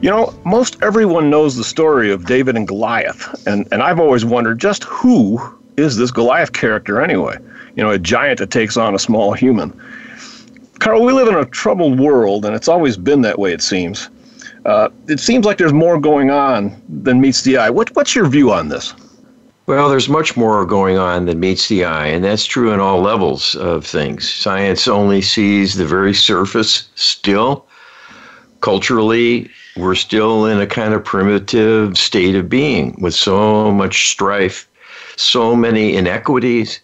You know, most everyone knows the story of David and Goliath, and, and I've always wondered just who is this Goliath character anyway? You know, a giant that takes on a small human. Carl, we live in a troubled world, and it's always been that way, it seems. Uh, it seems like there's more going on than meets the eye. What, what's your view on this? Well, there's much more going on than meets the eye, and that's true in all levels of things. Science only sees the very surface still. Culturally, we're still in a kind of primitive state of being with so much strife, so many inequities,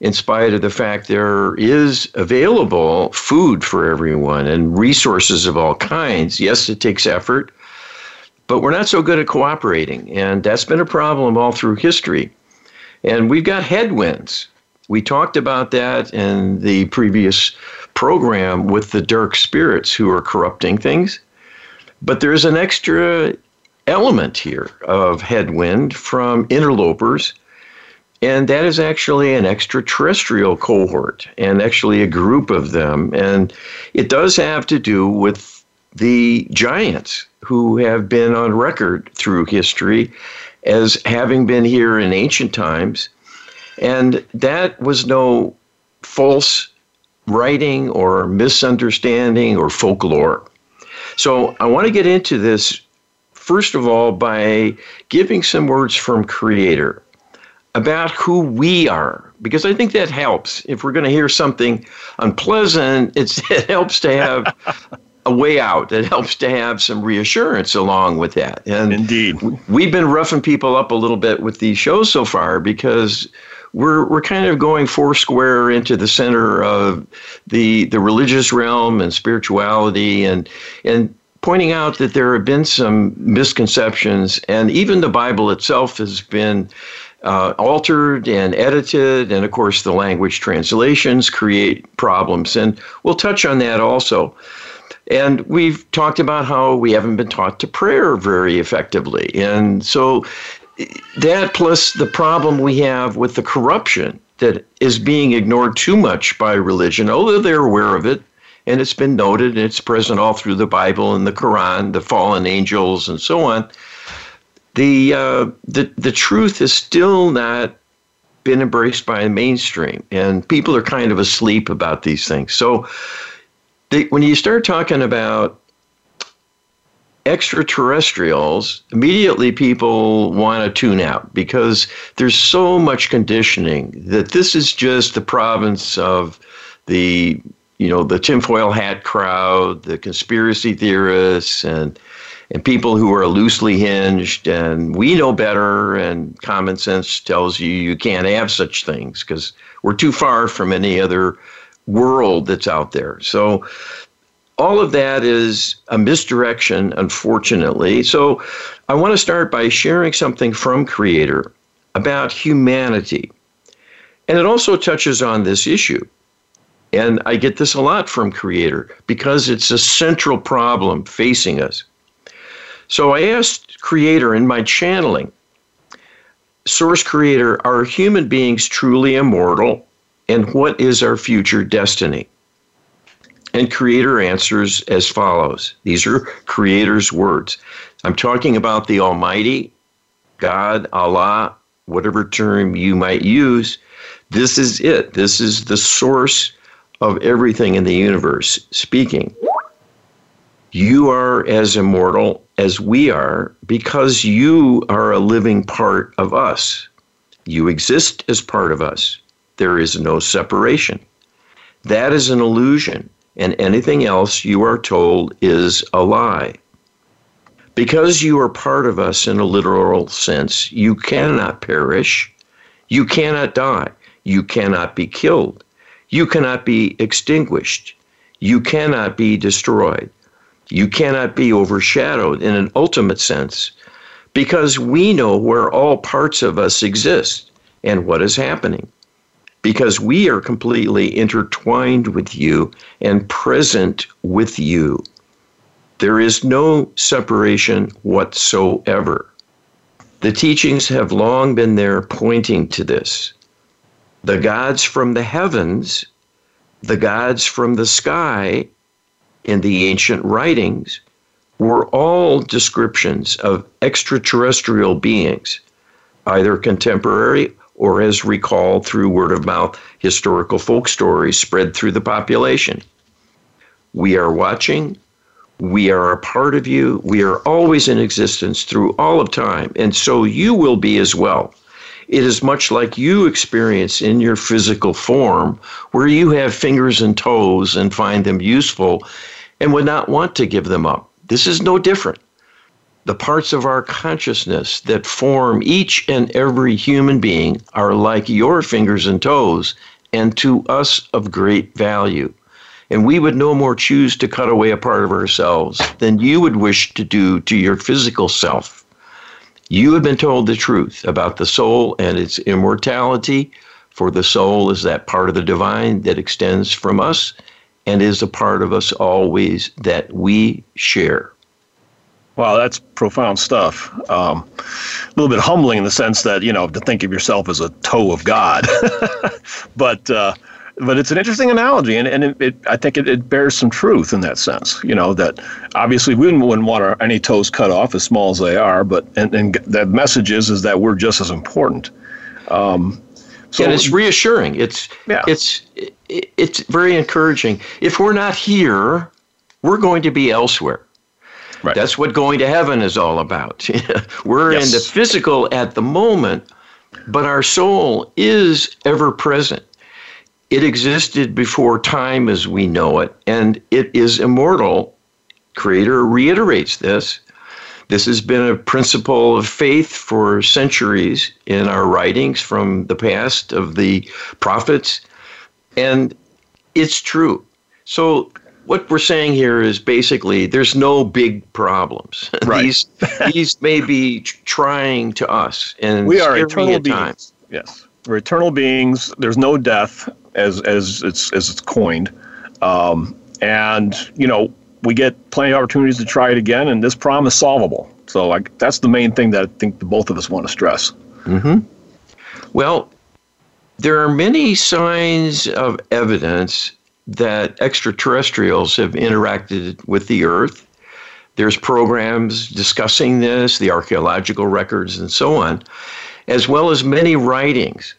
in spite of the fact there is available food for everyone and resources of all kinds. Yes, it takes effort, but we're not so good at cooperating. And that's been a problem all through history. And we've got headwinds. We talked about that in the previous program with the dark spirits who are corrupting things. But there's an extra element here of headwind from interlopers, and that is actually an extraterrestrial cohort and actually a group of them. And it does have to do with the giants who have been on record through history as having been here in ancient times. And that was no false writing or misunderstanding or folklore. So I want to get into this, first of all, by giving some words from Creator about who we are, because I think that helps. If we're going to hear something unpleasant, it helps to have a way out. It helps to have some reassurance along with that. And indeed, we've been roughing people up a little bit with these shows so far because we're we're kind of going four square into the center of the the religious realm and spirituality and and pointing out that there have been some misconceptions and even the Bible itself has been uh, altered and edited, and of course, the language translations create problems. And we'll touch on that also. And we've talked about how we haven't been taught to prayer very effectively. And so that plus the problem we have with the corruption that is being ignored too much by religion, although they're aware of it, and it's been noted, and it's present all through the Bible and the Quran, the fallen angels, and so on. The uh, the the truth is still not been embraced by the mainstream, and people are kind of asleep about these things. So, when you start talking about extraterrestrials, immediately people want to tune out because there's so much conditioning that this is just the province of the you know the tinfoil hat crowd, the conspiracy theorists, and and people who are loosely hinged, and we know better, and common sense tells you you can't have such things because we're too far from any other world that's out there. So all of that is a misdirection, unfortunately. So I want to start by sharing something from Creator about humanity. And it also touches on this issue. And I get this a lot from Creator because it's a central problem facing us. So I asked Creator in my channeling Source Creator, are human beings truly immortal? And what is our future destiny? And Creator answers as follows These are Creator's words. I'm talking about the Almighty, God, Allah, whatever term you might use. This is it. This is the source of everything in the universe speaking. You are as immortal as we are because you are a living part of us. You exist as part of us. There is no separation. That is an illusion and anything else you are told is a lie. Because you are part of us in a literal sense, you cannot perish, you cannot die, you cannot be killed, you cannot be extinguished, you cannot be destroyed. You cannot be overshadowed in an ultimate sense because we know where all parts of us exist and what is happening. Because we are completely intertwined with you and present with you. There is no separation whatsoever. The teachings have long been there pointing to this. The gods from the heavens, the gods from the sky in the ancient writings were all descriptions of extraterrestrial beings, either contemporary or as recalled through word of mouth historical folk stories spread through the population. We are watching. We are a part of you. We are always in existence through all of time, and so you will be as well. It is much like you experience in your physical form, where you have fingers and toes and find them useful and would not want to give them up. This is no different. The parts of our consciousness that form each and every human being are like your fingers and toes, and to us of great value. And we would no more choose to cut away a part of ourselves than you would wish to do to your physical self. You have been told the truth about the soul and its immortality, for the soul is that part of the divine that extends from us and is a part of us always that we share. Wow, that's profound stuff. Um, a little bit humbling in the sense that you know to think of yourself as a toe of God, but uh, but it's an interesting analogy, and, and it, it I think it, it, bears some truth in that sense. You know that obviously we wouldn't, wouldn't want our, any toes cut off, as small as they are, but and, and the message is is that we're just as important. Um, so and it's reassuring. It's yeah. it's it's very encouraging. If we're not here, we're going to be elsewhere. Right. That's what going to heaven is all about. we're yes. in the physical at the moment, but our soul is ever present. It existed before time as we know it, and it is immortal. Creator reiterates this this has been a principle of faith for centuries in our writings from the past of the prophets, and it's true. So, what we're saying here is basically there's no big problems. Right. these these may be trying to us, and we are eternal beings. Yes, we're eternal beings. There's no death, as as it's as it's coined, um, and you know we get plenty of opportunities to try it again, and this problem is solvable. So like that's the main thing that I think the both of us want to stress. Mm-hmm. Well, there are many signs of evidence that extraterrestrials have interacted with the Earth. There's programs discussing this, the archaeological records, and so on, as well as many writings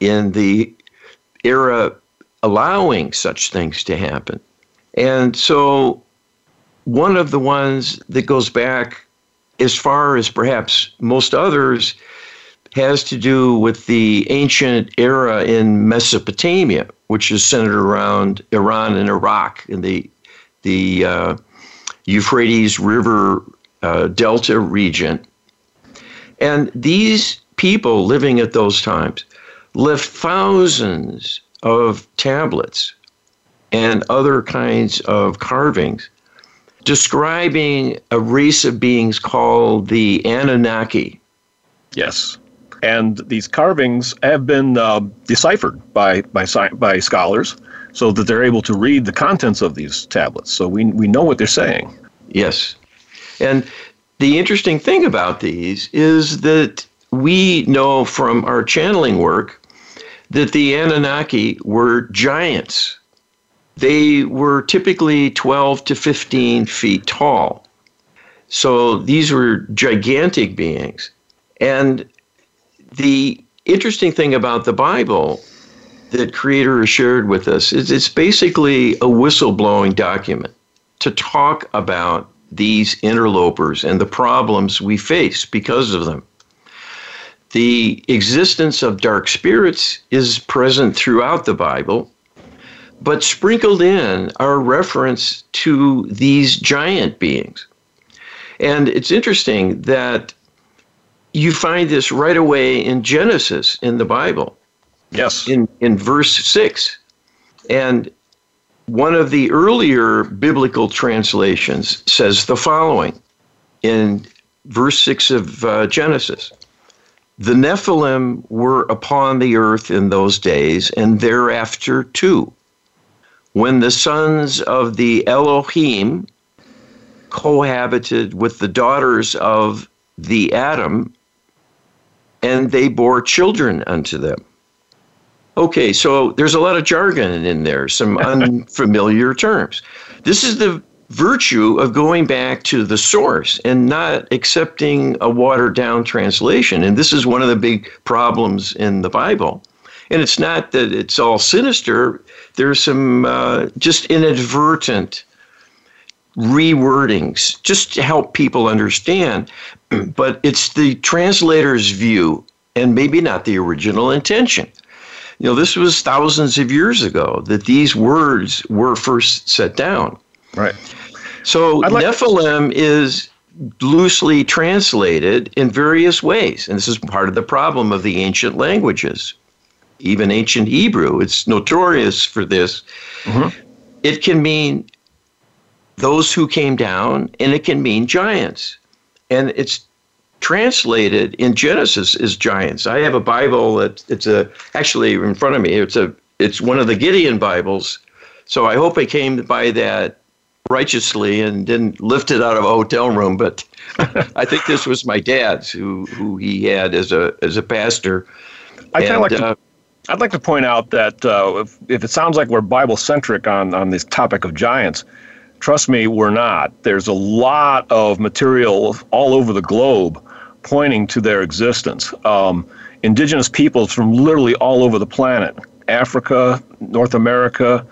in the era allowing such things to happen. And so one of the ones that goes back as far as perhaps most others has to do with the ancient era in Mesopotamia, which is centered around Iran and Iraq in the the uh, Euphrates River uh, Delta region. And these people living at those times left thousands of tablets and other kinds of carvings describing a race of beings called the Anunnaki. Yes. And these carvings have been uh, deciphered by, by, by scholars so that they're able to read the contents of these tablets. So we, we know what they're saying. Yes. And the interesting thing about these is that we know from our channeling work that the Anunnaki were giants they were typically 12 to 15 feet tall. So these were gigantic beings. And the interesting thing about the Bible that Creator has shared with us is it's basically a whistleblowing document to talk about these interlopers and the problems we face because of them. The existence of dark spirits is present throughout the Bible, but sprinkled in are reference to these giant beings. And it's interesting that you find this right away in Genesis in the Bible. Yes. In in verse 6. And one of the earlier biblical translations says the following in verse 6 of uh, Genesis The Nephilim were upon the earth in those days, and thereafter too, when the sons of the Elohim cohabited with the daughters of the Adam, and they bore children unto them. Okay, so there's a lot of jargon in there, some unfamiliar terms. This is the virtue of going back to the source and not accepting a watered down translation. And this is one of the big problems in the Bible. And it's not that it's all sinister, there's some uh, just inadvertent rewordings just to help people understand. But it's the translator's view and maybe not the original intention. You know, this was thousands of years ago that these words were first set down. Right. So like Nephilim to- is loosely translated in various ways. And this is part of the problem of the ancient languages. Even ancient Hebrew, it's notorious for this. Mm-hmm. It can mean those who came down, and it can mean giants. And it's translated in Genesis as giants. I have a Bible that it's a actually in front of me. It's a it's one of the Gideon Bibles. So I hope I came by that righteously and didn't lift it out of a hotel room. But I think this was my dad's, who who he had as a as a pastor. I kind of like to. Uh, I'd like to point out that uh, if, if it sounds like we're Bible centric on, on this topic of giants, trust me, we're not. There's a lot of material all over the globe pointing to their existence. Um, indigenous peoples from literally all over the planet Africa, North America,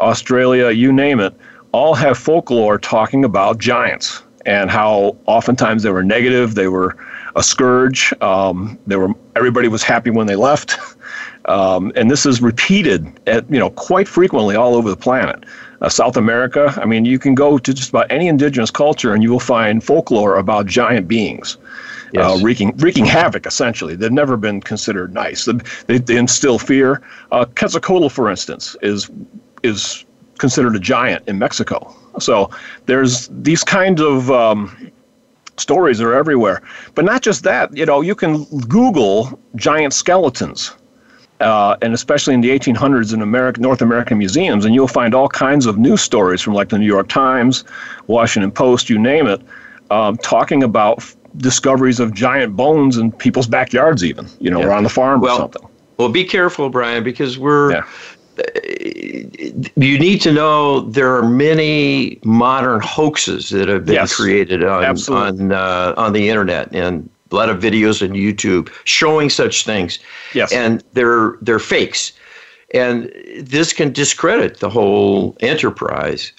Australia, you name it all have folklore talking about giants and how oftentimes they were negative, they were a scourge, um, they were everybody was happy when they left. Um, and this is repeated at, you know quite frequently all over the planet. Uh, South America, I mean, you can go to just about any indigenous culture and you will find folklore about giant beings yes. uh, wreaking wreaking havoc. Essentially, they've never been considered nice. They, they instill fear. Uh, Quetzalcoatl, for instance, is is considered a giant in Mexico. So there's these kinds of um, stories are everywhere. But not just that. You know, you can Google giant skeletons. Uh, and especially in the 1800s in American, North American museums, and you'll find all kinds of news stories from like the New York Times, Washington Post, you name it, um, talking about discoveries of giant bones in people's backyards, even you know, yeah. or on the farm well, or something. Well, be careful, Brian, because we're. Yeah. You need to know there are many modern hoaxes that have been yes, created on on uh, on the internet and a lot of videos on YouTube showing such things. Yes, and they're they're fakes, and this can discredit the whole enterprise.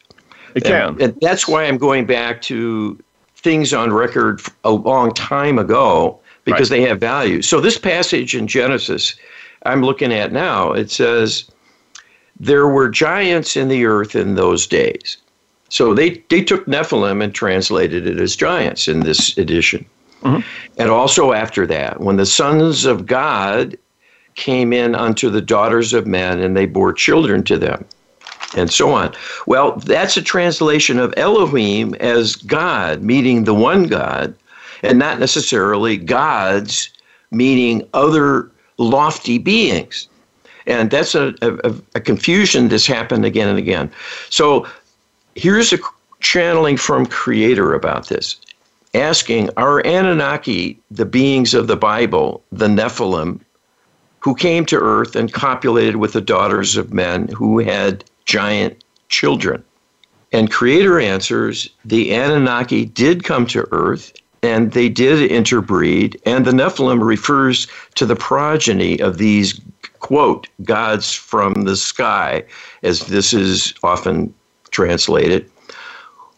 It can, and, and that's why I'm going back to things on record a long time ago because right. they have value. So this passage in Genesis I'm looking at now, it says there were giants in the earth in those days. So they, they took Nephilim and translated it as giants in this edition. Mm-hmm. And also after that, when the sons of God came in unto the daughters of men and they bore children to them and so on. Well, that's a translation of Elohim as God, meaning the one God, and not necessarily gods, meaning other lofty beings. And that's a, a, a confusion that's happened again and again. So here's a channeling from Creator about this asking Are Anunnaki the beings of the Bible, the Nephilim, who came to earth and copulated with the daughters of men who had giant children. And Creator answers the Anunnaki did come to Earth and they did interbreed, and the Nephilim refers to the progeny of these, quote, gods from the sky, as this is often translated,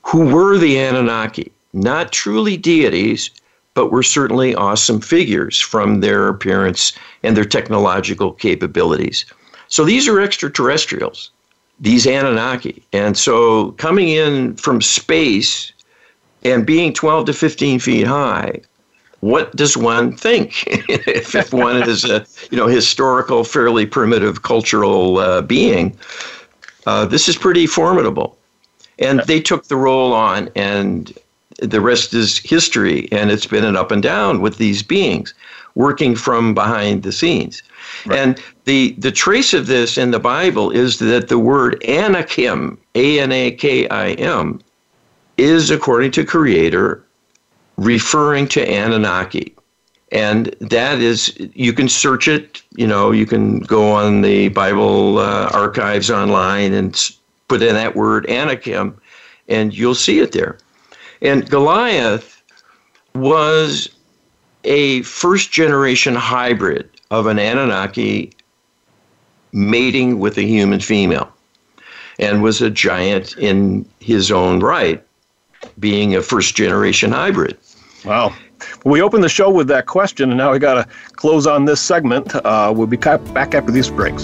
who were the Anunnaki, not truly deities, but were certainly awesome figures from their appearance and their technological capabilities. So these are extraterrestrials these Anunnaki. And so coming in from space and being 12 to 15 feet high, what does one think if, if one is a you know historical, fairly primitive cultural uh, being? uh, this is pretty formidable. And they took the role on, and the rest is history. And it's been an up and down with these beings working from behind the scenes. Right. And the, the trace of this in the Bible is that the word Anakim, A N A K I M, is, according to Creator, referring to Anunnaki. And that is, you can search it, you know, you can go on the Bible uh, archives online and put in that word Anakim, and you'll see it there. And Goliath was a first generation hybrid of an Anunnaki mating with a human female and was a giant in his own right, being a first generation hybrid. Wow. We opened the show with that question, and now we got to close on this segment. Uh, we'll be back after these breaks.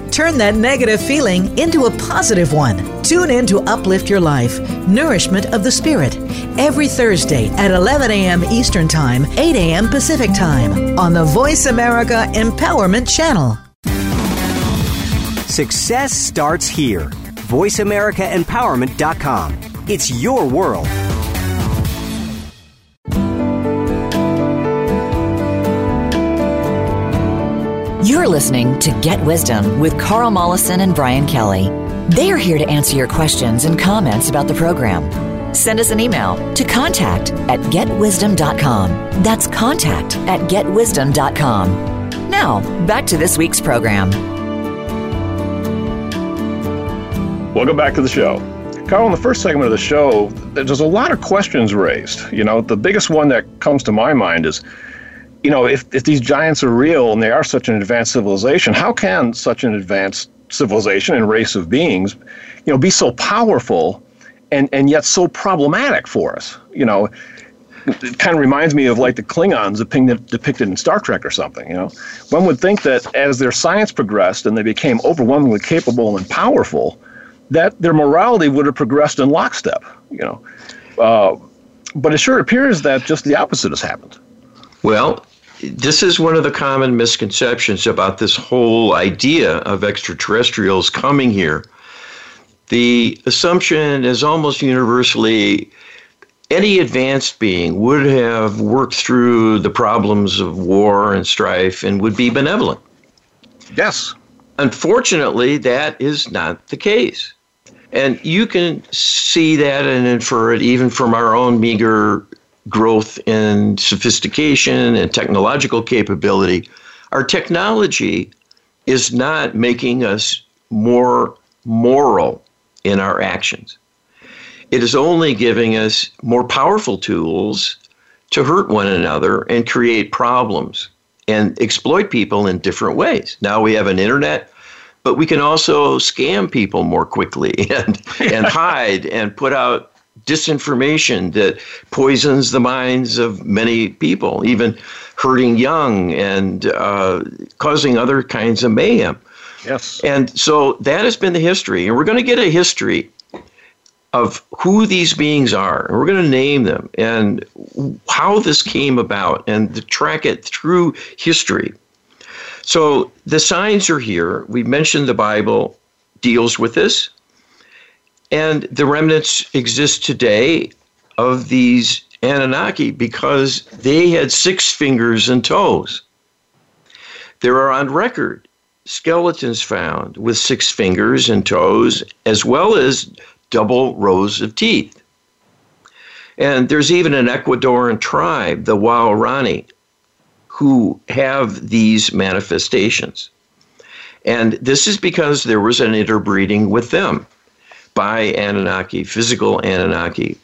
Turn that negative feeling into a positive one. Tune in to Uplift Your Life, Nourishment of the Spirit, every Thursday at 11 a.m. Eastern Time, 8 a.m. Pacific Time on the Voice America Empowerment Channel. Success starts here. VoiceAmericaEmpowerment.com. It's your world. You're listening to Get Wisdom with Carl Mollison and Brian Kelly. They are here to answer your questions and comments about the program. Send us an email to contact at getwisdom.com. That's contact at getwisdom.com. Now, back to this week's program. Welcome back to the show. Carl, in the first segment of the show, there's a lot of questions raised. You know, the biggest one that comes to my mind is you know, if, if these giants are real and they are such an advanced civilization, how can such an advanced civilization and race of beings, you know, be so powerful and, and yet so problematic for us? You know, it kind of reminds me of like the Klingons depicted in Star Trek or something. You know, one would think that as their science progressed and they became overwhelmingly capable and powerful, that their morality would have progressed in lockstep. You know, uh, but it sure appears that just the opposite has happened. Well, this is one of the common misconceptions about this whole idea of extraterrestrials coming here. The assumption is almost universally any advanced being would have worked through the problems of war and strife and would be benevolent. Yes. Unfortunately, that is not the case. And you can see that and infer it even from our own meager growth in sophistication and technological capability, our technology is not making us more moral in our actions. It is only giving us more powerful tools to hurt one another and create problems and exploit people in different ways. Now we have an internet, but we can also scam people more quickly and, and hide and put out disinformation that poisons the minds of many people, even hurting young and uh, causing other kinds of mayhem. Yes. And so that has been the history. And we're going to get a history of who these beings are. And we're going to name them and how this came about and to track it through history. So the signs are here. We mentioned the Bible deals with this. And the remnants exist today of these Anunnaki because they had six fingers and toes. There are on record skeletons found with six fingers and toes, as well as double rows of teeth. And there's even an Ecuadorian tribe, the Waorani, who have these manifestations. And this is because there was an interbreeding with them by Anunnaki, physical Anunnaki.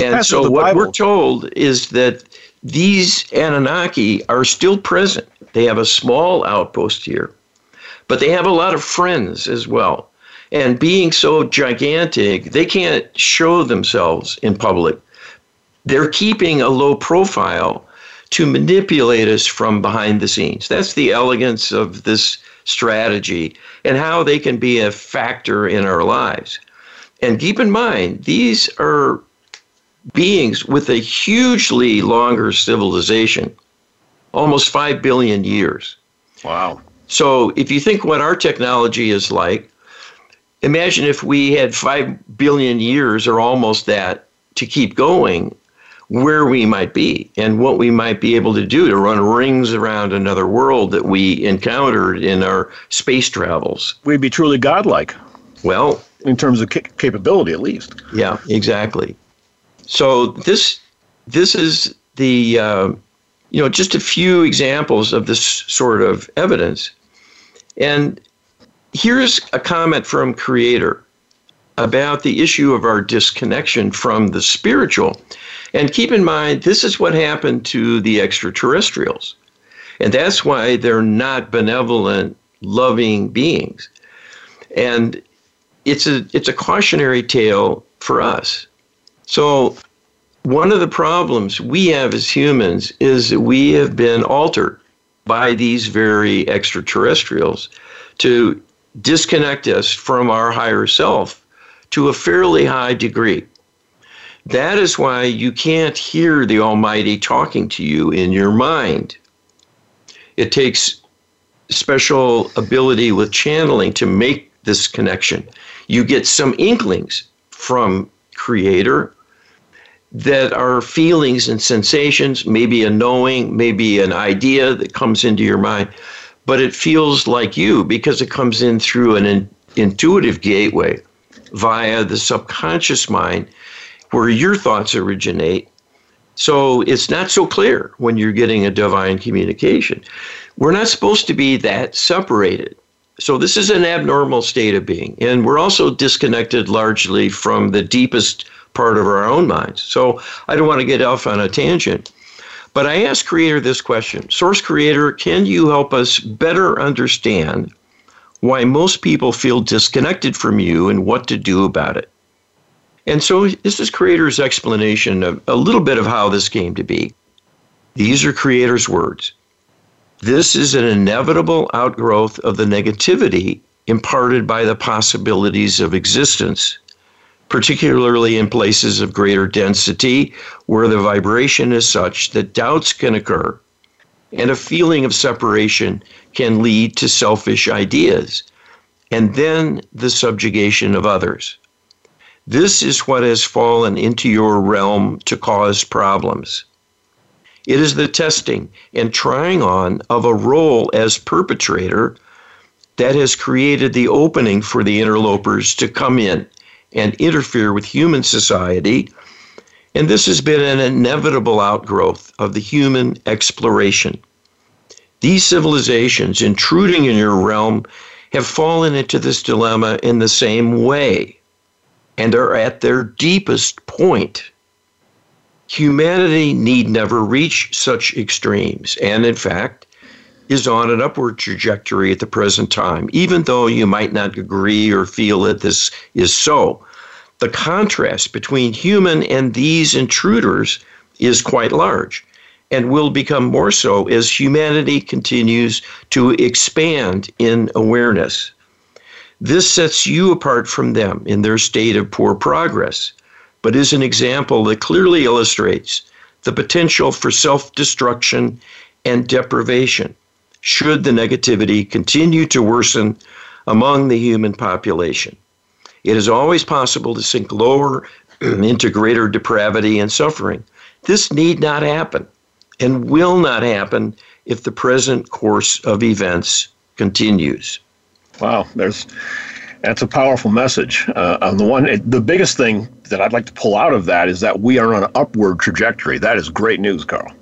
And so what Bible. we're told is that these Anunnaki are still present. They have a small outpost here, but they have a lot of friends as well. And being so gigantic, they can't show themselves in public. They're keeping a low profile to manipulate us from behind the scenes. That's the elegance of this strategy and how they can be a factor in our lives. And keep in mind, these are beings with a hugely longer civilization, almost 5 billion years. Wow. So if you think what our technology is like, imagine if we had 5 billion years or almost that to keep going, where we might be and what we might be able to do to run rings around another world that we encountered in our space travels. We'd be truly godlike. Well, in terms of capability, at least. Yeah, exactly. So this this is the uh, you know just a few examples of this sort of evidence, and here's a comment from Creator about the issue of our disconnection from the spiritual. And keep in mind, this is what happened to the extraterrestrials. And that's why they're not benevolent, loving beings. And it's a it's a cautionary tale for us. So one of the problems we have as humans is that we have been altered by these very extraterrestrials to disconnect us from our higher self to a fairly high degree. That is why you can't hear the Almighty talking to you in your mind. It takes special ability with channeling to make this connection. You get some inklings from Creator that are feelings and sensations, maybe a knowing, maybe an idea that comes into your mind, but it feels like you because it comes in through an in, intuitive gateway via the subconscious mind where your thoughts originate. So it's not so clear when you're getting a divine communication. We're not supposed to be that separated. So this is an abnormal state of being. And we're also disconnected largely from the deepest part of our own minds. So I don't want to get off on a tangent. But I asked Creator this question Source Creator, can you help us better understand why most people feel disconnected from you and what to do about it? And so this is Creator's explanation of a little bit of how this came to be. These are Creator's words. This is an inevitable outgrowth of the negativity imparted by the possibilities of existence, particularly in places of greater density where the vibration is such that doubts can occur and a feeling of separation can lead to selfish ideas and then the subjugation of others. This is what has fallen into your realm to cause problems. It is the testing and trying on of a role as perpetrator that has created the opening for the interlopers to come in and interfere with human society. And this has been an inevitable outgrowth of the human exploration. These civilizations intruding in your realm have fallen into this dilemma in the same way and are at their deepest point humanity need never reach such extremes, and in fact, is on an upward trajectory at the present time, even though you might not agree or feel that this is so. The contrast between human and these intruders is quite large and will become more so as humanity continues to expand in awareness. This sets you apart from them in their state of poor progress, but is an example that clearly illustrates the potential for self destruction and deprivation should the negativity continue to worsen among the human population. It is always possible to sink lower into greater depravity and suffering. This need not happen and will not happen if the present course of events continues. Wow, there's that's a powerful message. Uh, on the one, the biggest thing that I'd like to pull out of that is that we are on an upward trajectory. That is great news, Carl.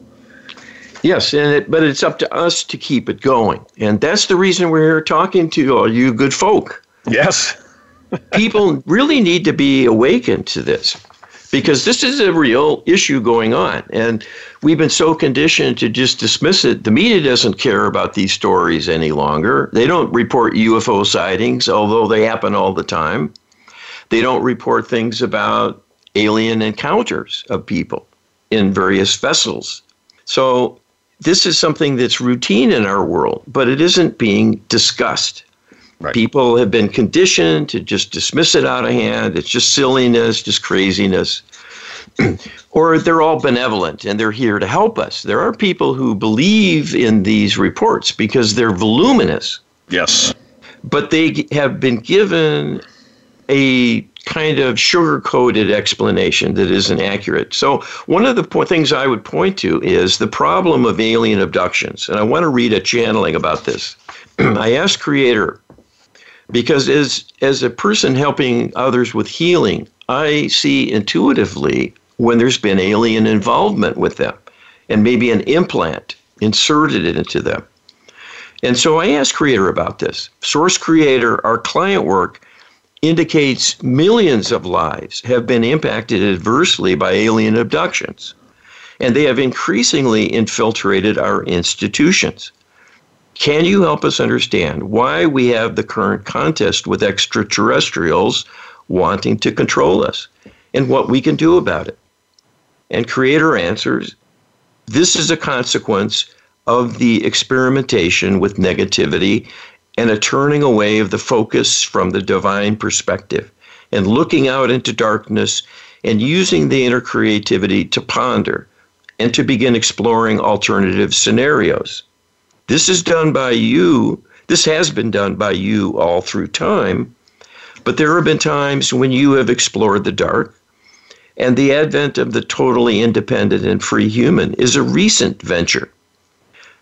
Yes, and it, but it's up to us to keep it going, and that's the reason we're here talking to all you good folk. Yes, people really need to be awakened to this because this is a real issue going on. And we've been so conditioned to just dismiss it. The media doesn't care about these stories any longer. They don't report UFO sightings, although they happen all the time. They don't report things about alien encounters of people in various vessels. So this is something that's routine in our world, but it isn't being discussed. Right. People have been conditioned to just dismiss it out of hand. It's just silliness, just craziness. or they're all benevolent and they're here to help us. There are people who believe in these reports because they're voluminous. Yes. But they have been given a kind of sugar coated explanation that isn't accurate. So, one of the po- things I would point to is the problem of alien abductions. And I want to read a channeling about this. I asked Creator, because as as a person helping others with healing, I see intuitively when there's been alien involvement with them and maybe an implant inserted into them. And so I asked Creator about this. Source Creator, our client work indicates millions of lives have been impacted adversely by alien abductions, and they have increasingly infiltrated our institutions. Can you help us understand why we have the current contest with extraterrestrials wanting to control us and what we can do about it? And Creator answers this is a consequence of the experimentation with negativity and a turning away of the focus from the divine perspective and looking out into darkness and using the inner creativity to ponder and to begin exploring alternative scenarios. This is done by you. This has been done by you all through time. But there have been times when you have explored the dark, and the advent of the totally independent and free human is a recent venture.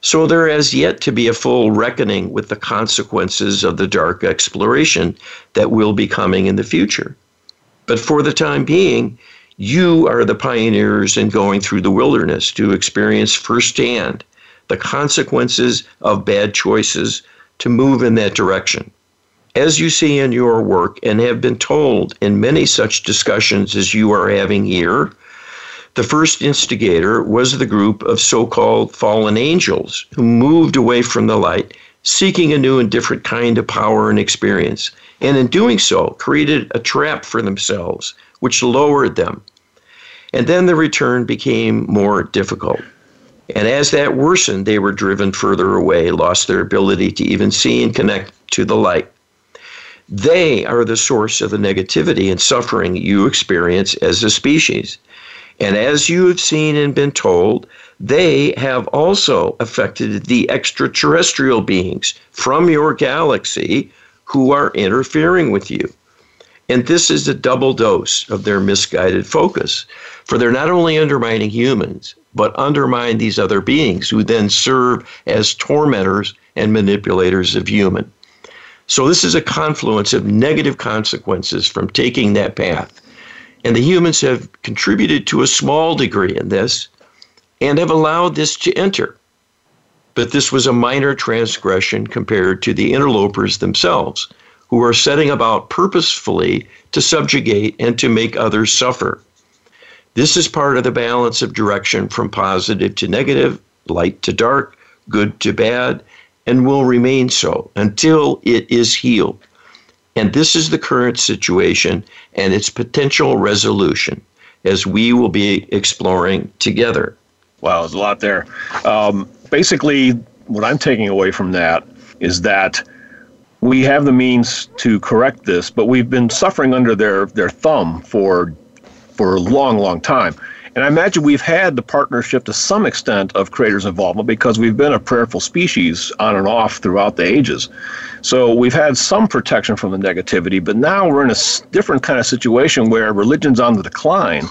So there has yet to be a full reckoning with the consequences of the dark exploration that will be coming in the future. But for the time being, you are the pioneers in going through the wilderness to experience firsthand the consequences of bad choices to move in that direction. As you see in your work and have been told in many such discussions as you are having here, the first instigator was the group of so called fallen angels who moved away from the light, seeking a new and different kind of power and experience, and in doing so, created a trap for themselves, which lowered them. And then the return became more difficult. And as that worsened, they were driven further away, lost their ability to even see and connect to the light. They are the source of the negativity and suffering you experience as a species. And as you have seen and been told, they have also affected the extraterrestrial beings from your galaxy who are interfering with you. And this is a double dose of their misguided focus. For they're not only undermining humans, but undermine these other beings who then serve as tormentors and manipulators of human. So this is a confluence of negative consequences from taking that path. And the humans have contributed to a small degree in this and have allowed this to enter. But this was a minor transgression compared to the interlopers themselves, who are setting about purposefully to subjugate and to make others suffer. This is part of the balance of direction from positive to negative, light to dark, good to bad, and will remain so until it is healed. And this is the current situation and its potential resolution as we will be exploring together. Wow, there's a lot there. Um, basically, what I'm taking away from that is that we have the means to correct this, but we've been suffering under their, their thumb for for a long, long time. And I imagine we've had the partnership to some extent of creators' involvement because we've been a prayerful species on and off throughout the ages. So we've had some protection from the negativity, but now we're in a different kind of situation where religion's on the decline,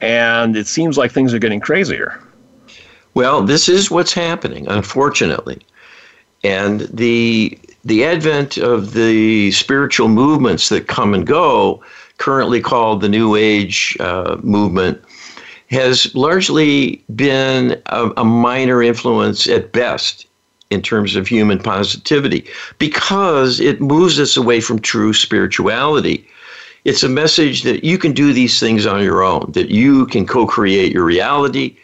and it seems like things are getting crazier. Well, this is what's happening, unfortunately. And the the advent of the spiritual movements that come and go, currently called the New Age uh, movement, has largely been a, a minor influence at best in terms of human positivity because it moves us away from true spirituality. It's a message that you can do these things on your own, that you can co create your reality.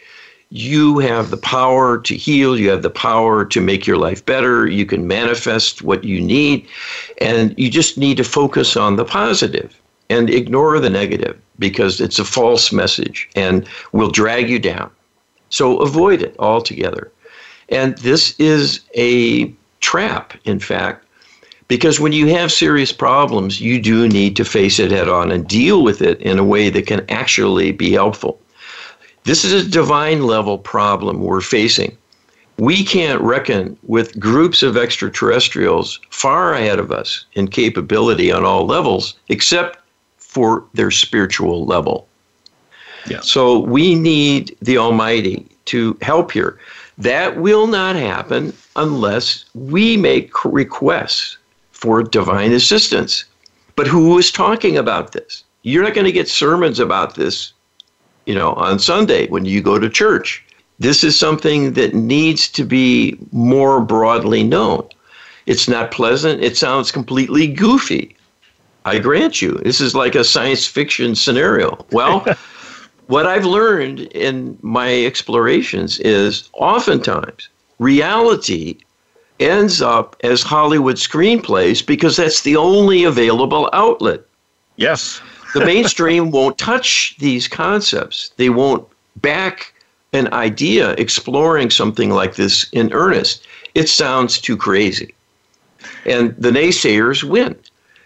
You have the power to heal. You have the power to make your life better. You can manifest what you need. And you just need to focus on the positive and ignore the negative because it's a false message and will drag you down. So avoid it altogether. And this is a trap, in fact, because when you have serious problems, you do need to face it head on and deal with it in a way that can actually be helpful. This is a divine level problem we're facing. We can't reckon with groups of extraterrestrials far ahead of us in capability on all levels, except for their spiritual level. Yeah. So we need the Almighty to help here. That will not happen unless we make requests for divine assistance. But who is talking about this? You're not going to get sermons about this, you know, on Sunday when you go to church. This is something that needs to be more broadly known. It's not pleasant. It sounds completely goofy. I grant you, this is like a science fiction scenario. Well, what I've learned in my explorations is oftentimes reality ends up as Hollywood screenplays because that's the only available outlet. Yes. the mainstream won't touch these concepts. They won't back an idea exploring something like this in earnest. It sounds too crazy. And the naysayers win.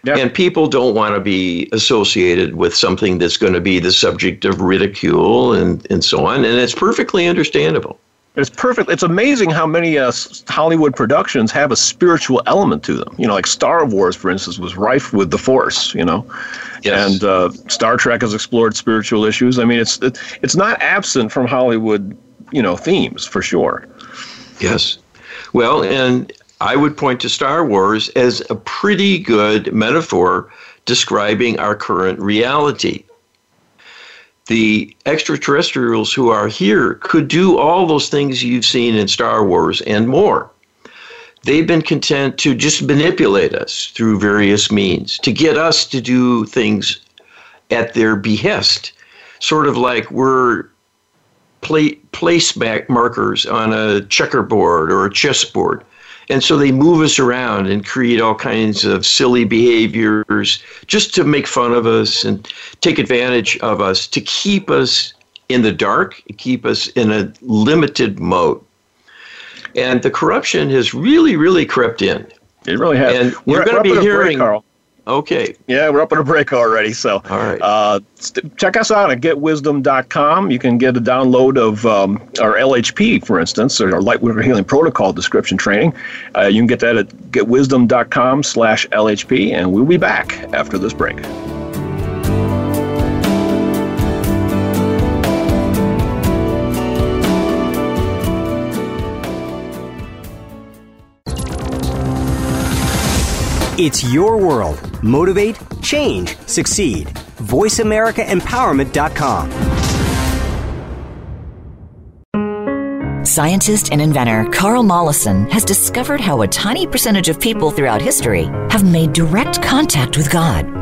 Yep. And people don't want to be associated with something that's going to be the subject of ridicule and, and so on. And it's perfectly understandable. It's perfect. It's amazing how many uh, Hollywood productions have a spiritual element to them. You know, like Star Wars, for instance, was rife with the Force. You know, yes. and uh, Star Trek has explored spiritual issues. I mean, it's it, it's not absent from Hollywood. You know, themes for sure. Yes. Well, and I would point to Star Wars as a pretty good metaphor describing our current reality. The extraterrestrials who are here could do all those things you've seen in Star Wars and more. They've been content to just manipulate us through various means, to get us to do things at their behest, sort of like we're place markers on a checkerboard or a chessboard. And so they move us around and create all kinds of silly behaviors just to make fun of us and take advantage of us to keep us in the dark, keep us in a limited mode. And the corruption has really, really crept in. It really has. And we're, going to be hearing. Break, Okay. Yeah, we're up on a break already. So, all right. Uh, st- check us out at getwisdom.com. You can get a download of um, our LHP, for instance, or our Light Worker Healing Protocol description training. Uh, you can get that at getwisdom.com slash LHP, and we'll be back after this break. It's your world. Motivate, change, succeed. VoiceAmericaEmpowerment.com. Scientist and inventor Carl Mollison has discovered how a tiny percentage of people throughout history have made direct contact with God.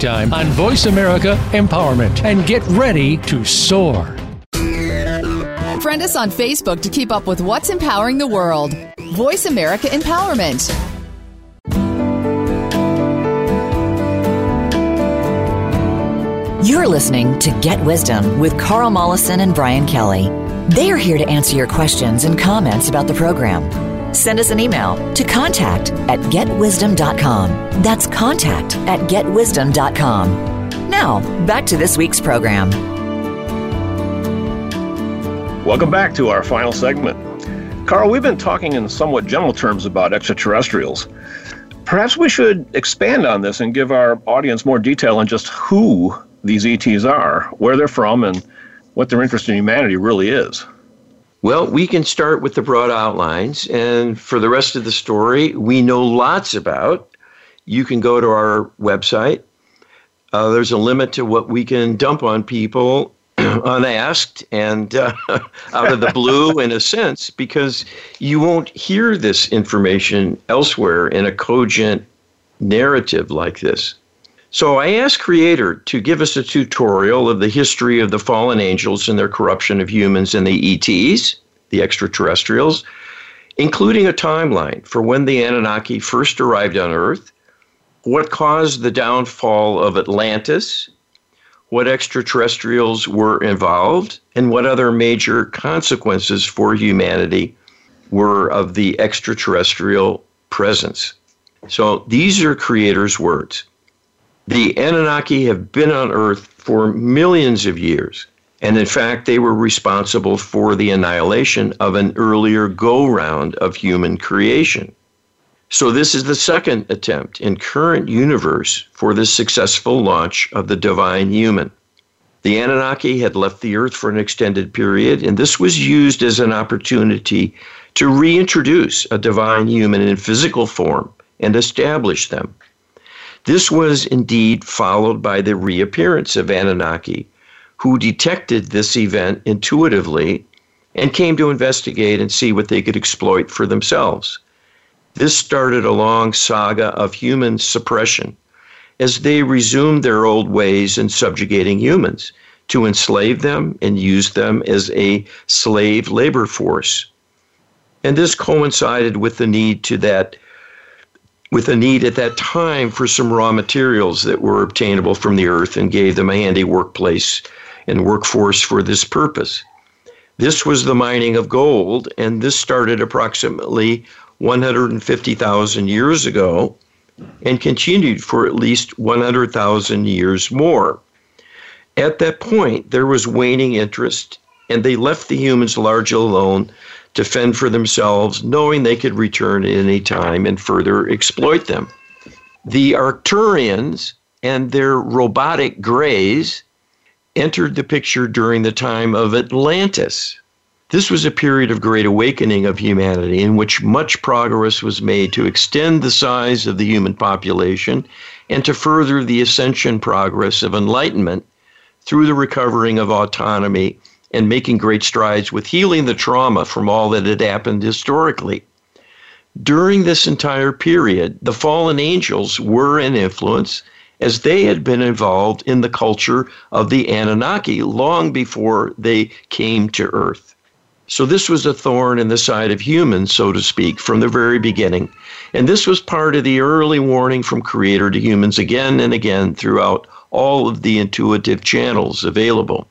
Time on Voice America Empowerment and get ready to soar. Friend us on Facebook to keep up with what's empowering the world. Voice America Empowerment. You're listening to Get Wisdom with Carl Mollison and Brian Kelly. They are here to answer your questions and comments about the program. Send us an email to contact at getwisdom.com. That's contact at getwisdom.com. Now, back to this week's program. Welcome back to our final segment. Carl, we've been talking in somewhat general terms about extraterrestrials. Perhaps we should expand on this and give our audience more detail on just who these ETs are, where they're from, and what their interest in humanity really is. Well, we can start with the broad outlines, and for the rest of the story, we know lots about. You can go to our website. Uh, there's a limit to what we can dump on people unasked and uh, out of the blue, in a sense, because you won't hear this information elsewhere in a cogent narrative like this. So I asked Creator to give us a tutorial of the history of the fallen angels and their corruption of humans and the ETs, the extraterrestrials, including a timeline for when the Anunnaki first arrived on Earth, what caused the downfall of Atlantis, what extraterrestrials were involved, and what other major consequences for humanity were of the extraterrestrial presence. So these are Creator's words. The Anunnaki have been on Earth for millions of years, and in fact, they were responsible for the annihilation of an earlier go round of human creation. So, this is the second attempt in current universe for the successful launch of the divine human. The Anunnaki had left the Earth for an extended period, and this was used as an opportunity to reintroduce a divine human in physical form and establish them. This was indeed followed by the reappearance of Anunnaki, who detected this event intuitively and came to investigate and see what they could exploit for themselves. This started a long saga of human suppression as they resumed their old ways in subjugating humans to enslave them and use them as a slave labor force. And this coincided with the need to that with a need at that time for some raw materials that were obtainable from the earth and gave them a handy workplace and workforce for this purpose. This was the mining of gold, and this started approximately 150,000 years ago and continued for at least 100,000 years more. At that point, there was waning interest, and they left the humans largely alone to fend for themselves, knowing they could return at any time and further exploit them. The Arcturians and their robotic greys entered the picture during the time of Atlantis. This was a period of great awakening of humanity in which much progress was made to extend the size of the human population and to further the ascension progress of enlightenment through the recovering of autonomy and making great strides with healing the trauma from all that had happened historically. During this entire period, the fallen angels were an influence as they had been involved in the culture of the Anunnaki long before they came to Earth. So, this was a thorn in the side of humans, so to speak, from the very beginning. And this was part of the early warning from Creator to humans again and again throughout all of the intuitive channels available.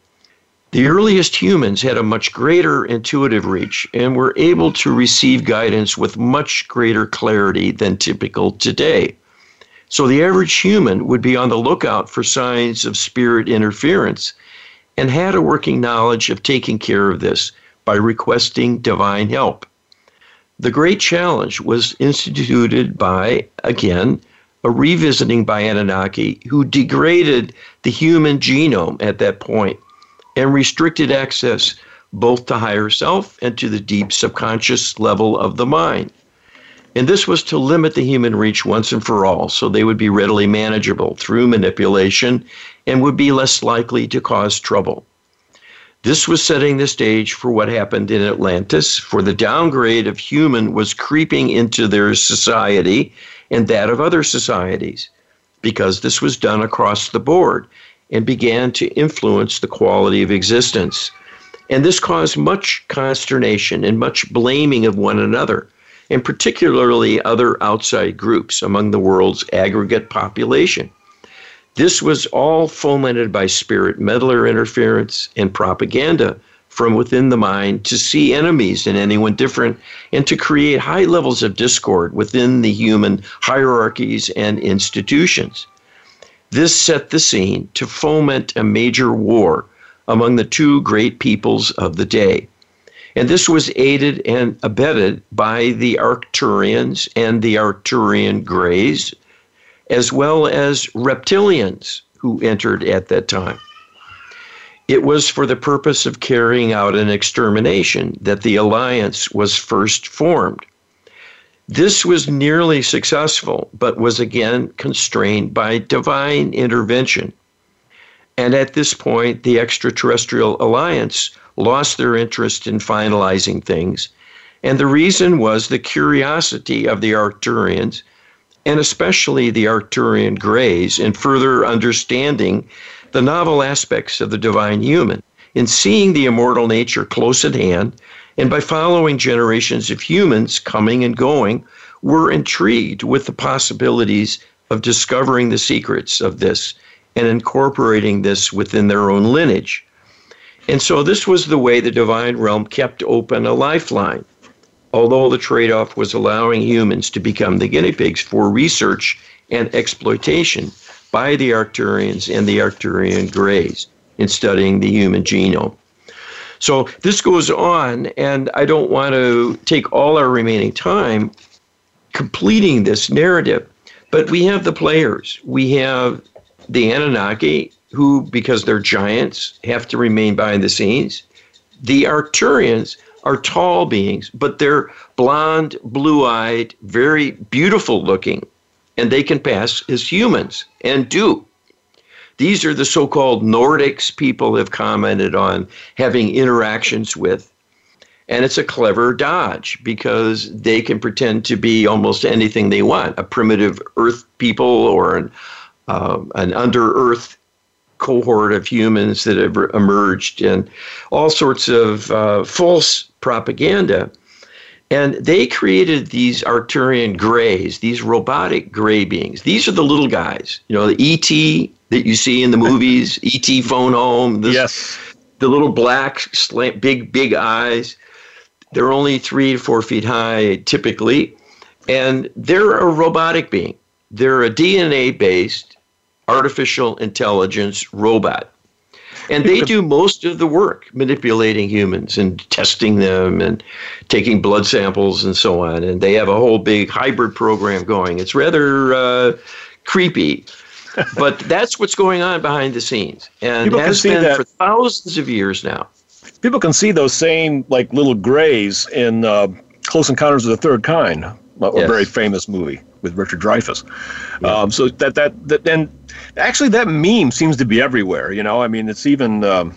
The earliest humans had a much greater intuitive reach and were able to receive guidance with much greater clarity than typical today. So the average human would be on the lookout for signs of spirit interference and had a working knowledge of taking care of this by requesting divine help. The great challenge was instituted by, again, a revisiting by Anunnaki who degraded the human genome at that point and restricted access both to higher self and to the deep subconscious level of the mind. And this was to limit the human reach once and for all, so they would be readily manageable through manipulation and would be less likely to cause trouble. This was setting the stage for what happened in Atlantis, for the downgrade of human was creeping into their society and that of other societies, because this was done across the board and began to influence the quality of existence. And this caused much consternation and much blaming of one another, and particularly other outside groups among the world's aggregate population. This was all fomented by spirit meddler interference and propaganda from within the mind to see enemies in anyone different and to create high levels of discord within the human hierarchies and institutions. This set the scene to foment a major war among the two great peoples of the day. And this was aided and abetted by the Arcturians and the Arcturian Greys, as well as reptilians who entered at that time. It was for the purpose of carrying out an extermination that the alliance was first formed. This was nearly successful, but was again constrained by divine intervention. And at this point, the extraterrestrial alliance lost their interest in finalizing things. And the reason was the curiosity of the Arcturians, and especially the Arcturian Greys, in further understanding the novel aspects of the divine human, in seeing the immortal nature close at hand and by following generations of humans coming and going, were intrigued with the possibilities of discovering the secrets of this and incorporating this within their own lineage. And so this was the way the divine realm kept open a lifeline, although the trade off was allowing humans to become the guinea pigs for research and exploitation by the Arcturians and the Arcturian Greys in studying the human genome. So this goes on, and I don't want to take all our remaining time completing this narrative. But we have the players. We have the Anunnaki, who, because they're giants, have to remain behind the scenes. The Arcturians are tall beings, but they're blonde, blue eyed, very beautiful looking, and they can pass as humans and do. These are the so called Nordics people have commented on having interactions with. And it's a clever dodge because they can pretend to be almost anything they want a primitive earth people or an, uh, an under earth cohort of humans that have emerged and all sorts of uh, false propaganda. And they created these Arcturian grays, these robotic gray beings. These are the little guys, you know, the ET that you see in the movies, ET phone home. This, yes. The little black, slant, big, big eyes. They're only three to four feet high typically. And they're a robotic being. They're a DNA based artificial intelligence robot. And they do most of the work manipulating humans and testing them and taking blood samples and so on. And they have a whole big hybrid program going. It's rather uh, creepy but that's what's going on behind the scenes, and People has been that. for thousands of years now. People can see those same like little grays in uh, Close Encounters of the Third Kind, a yes. very famous movie with Richard Dreyfuss. Yeah. Um, so that that that and actually that meme seems to be everywhere. You know, I mean, it's even. Um,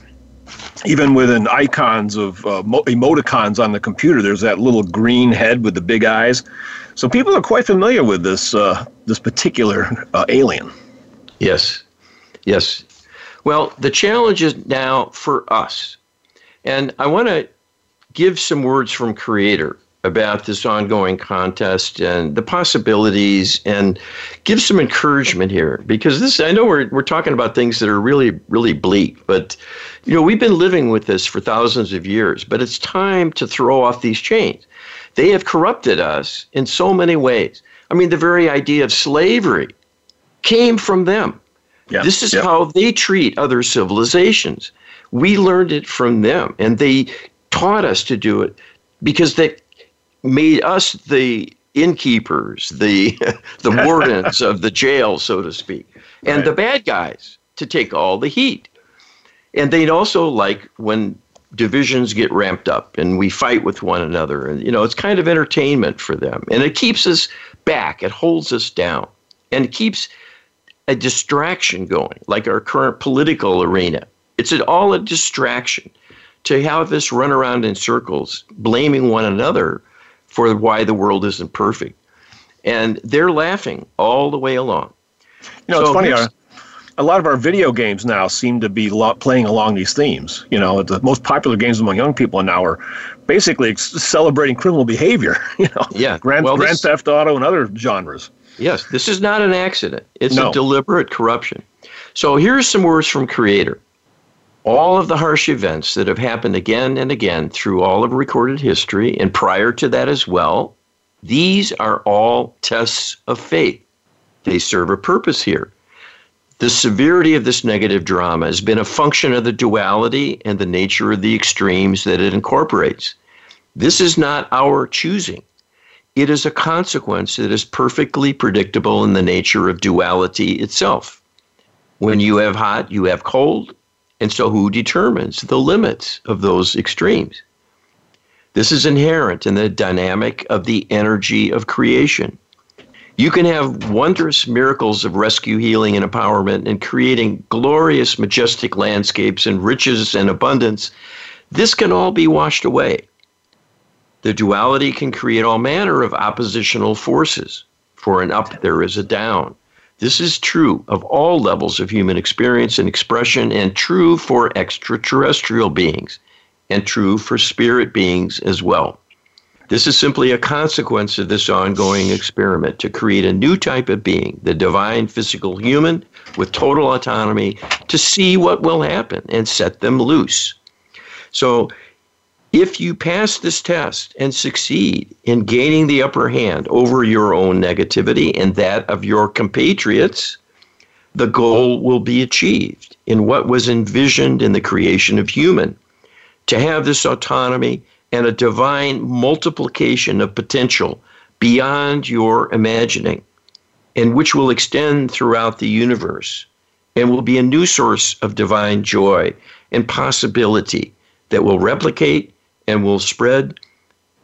even within icons of uh, emoticons on the computer, there's that little green head with the big eyes. So people are quite familiar with this uh, this particular uh, alien. Yes. Yes. Well, the challenge is now for us. And I want to give some words from Creator about this ongoing contest and the possibilities and give some encouragement here because this I know we're we're talking about things that are really really bleak but you know we've been living with this for thousands of years but it's time to throw off these chains they have corrupted us in so many ways I mean the very idea of slavery came from them yeah, this is yeah. how they treat other civilizations we learned it from them and they taught us to do it because they made us the innkeepers, the the wardens of the jail, so to speak, and right. the bad guys to take all the heat. And they'd also like when divisions get ramped up and we fight with one another, and you know it's kind of entertainment for them, and it keeps us back, it holds us down, and it keeps a distraction going, like our current political arena. It's all a distraction to have us run around in circles, blaming one another for why the world isn't perfect. And they're laughing all the way along. You know, so it's funny. Our, uh, a lot of our video games now seem to be lo- playing along these themes. You know, the most popular games among young people now are basically ex- celebrating criminal behavior. You know, yeah, Grand, well, Grand this, Theft Auto and other genres. Yes, this is not an accident. It's no. a deliberate corruption. So here's some words from Creator all of the harsh events that have happened again and again through all of recorded history and prior to that as well, these are all tests of faith. They serve a purpose here. The severity of this negative drama has been a function of the duality and the nature of the extremes that it incorporates. This is not our choosing. It is a consequence that is perfectly predictable in the nature of duality itself. When you have hot, you have cold. And so, who determines the limits of those extremes? This is inherent in the dynamic of the energy of creation. You can have wondrous miracles of rescue, healing, and empowerment and creating glorious, majestic landscapes and riches and abundance. This can all be washed away. The duality can create all manner of oppositional forces. For an up, there is a down. This is true of all levels of human experience and expression, and true for extraterrestrial beings, and true for spirit beings as well. This is simply a consequence of this ongoing experiment to create a new type of being, the divine physical human with total autonomy, to see what will happen and set them loose. So if you pass this test and succeed in gaining the upper hand over your own negativity and that of your compatriots, the goal will be achieved in what was envisioned in the creation of human. To have this autonomy and a divine multiplication of potential beyond your imagining, and which will extend throughout the universe and will be a new source of divine joy and possibility that will replicate and will spread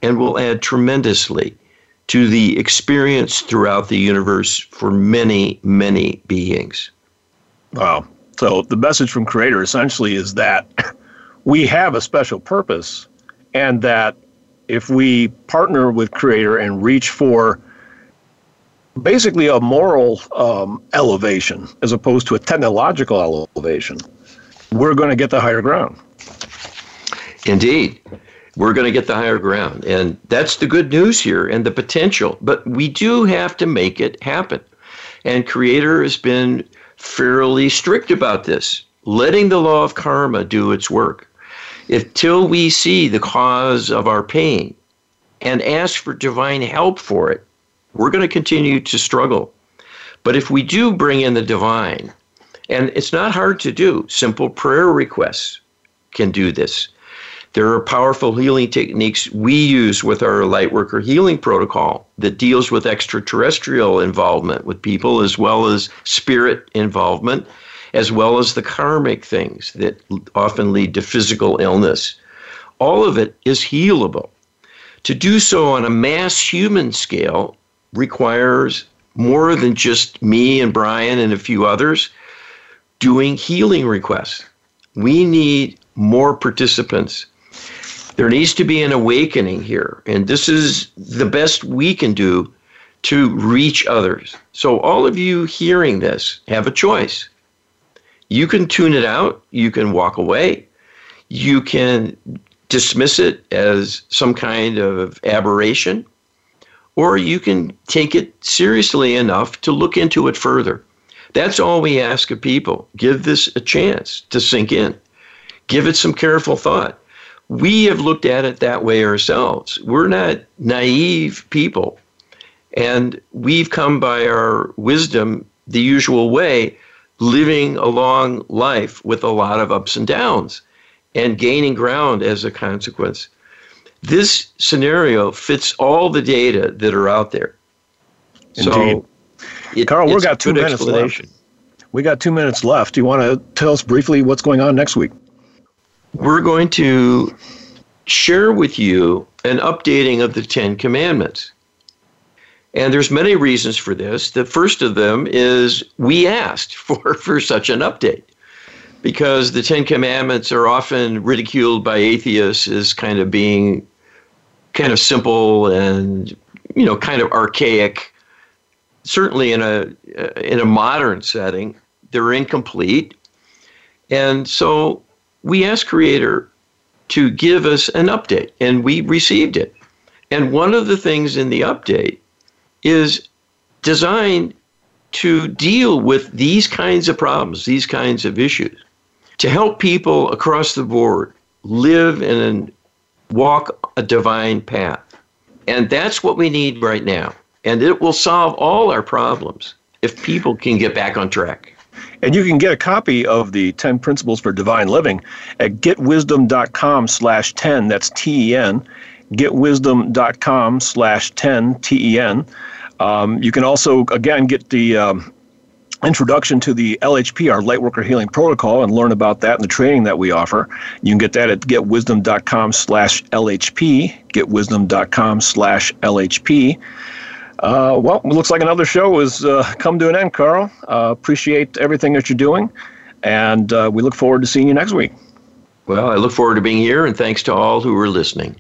and will add tremendously to the experience throughout the universe for many, many beings. Wow. So the message from Creator essentially is that we have a special purpose, and that if we partner with Creator and reach for basically a moral um, elevation as opposed to a technological elevation, we're going to get the higher ground. Indeed we're going to get the higher ground. And that's the good news here and the potential. But we do have to make it happen. And Creator has been fairly strict about this, letting the law of karma do its work. Until we see the cause of our pain and ask for divine help for it, we're going to continue to struggle. But if we do bring in the divine, and it's not hard to do, simple prayer requests can do this. There are powerful healing techniques we use with our Lightworker healing protocol that deals with extraterrestrial involvement with people as well as spirit involvement, as well as the karmic things that often lead to physical illness. All of it is healable. To do so on a mass human scale requires more than just me and Brian and a few others doing healing requests. We need more participants there needs to be an awakening here. And this is the best we can do to reach others. So, all of you hearing this have a choice. You can tune it out, you can walk away, you can dismiss it as some kind of aberration, or you can take it seriously enough to look into it further. That's all we ask of people. Give this a chance to sink in. Give it some careful thought. We have looked at it that way ourselves. We're not naive people. And we've come by our wisdom the usual way, living a long life with a lot of ups and downs and gaining ground as a consequence. This scenario fits all the data that are out there. Indeed. So it, Carl, we've got two minutes left. We got two minutes left. Do you want to tell us briefly what's going on next week? We're going to share with you an updating of the Ten Commandments. And there's many reasons for this. The first of them is we asked for, for such an update because the Ten Commandments are often ridiculed by atheists as kind of being kind of simple and you know kind of archaic. Certainly in a in a modern setting, they're incomplete, and so we asked Creator to give us an update, and we received it. And one of the things in the update is designed to deal with these kinds of problems, these kinds of issues, to help people across the board live and walk a divine path. And that's what we need right now. And it will solve all our problems if people can get back on track. And you can get a copy of the 10 Principles for Divine Living at getwisdom.com slash 10. That's T-E-N. Getwisdom.com slash 10, T-E-N. Um, you can also, again, get the um, introduction to the LHP, our Lightworker Healing Protocol, and learn about that and the training that we offer. You can get that at getwisdom.com slash LHP, getwisdom.com slash LHP. Uh, well, it looks like another show has uh, come to an end, Carl. Uh, appreciate everything that you're doing, and uh, we look forward to seeing you next week. Well, I look forward to being here, and thanks to all who are listening.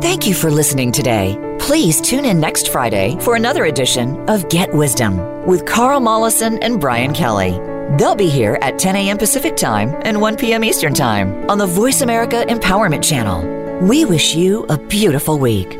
Thank you for listening today. Please tune in next Friday for another edition of Get Wisdom with Carl Mollison and Brian Kelly. They'll be here at 10 a.m. Pacific Time and 1 p.m. Eastern Time on the Voice America Empowerment Channel. We wish you a beautiful week.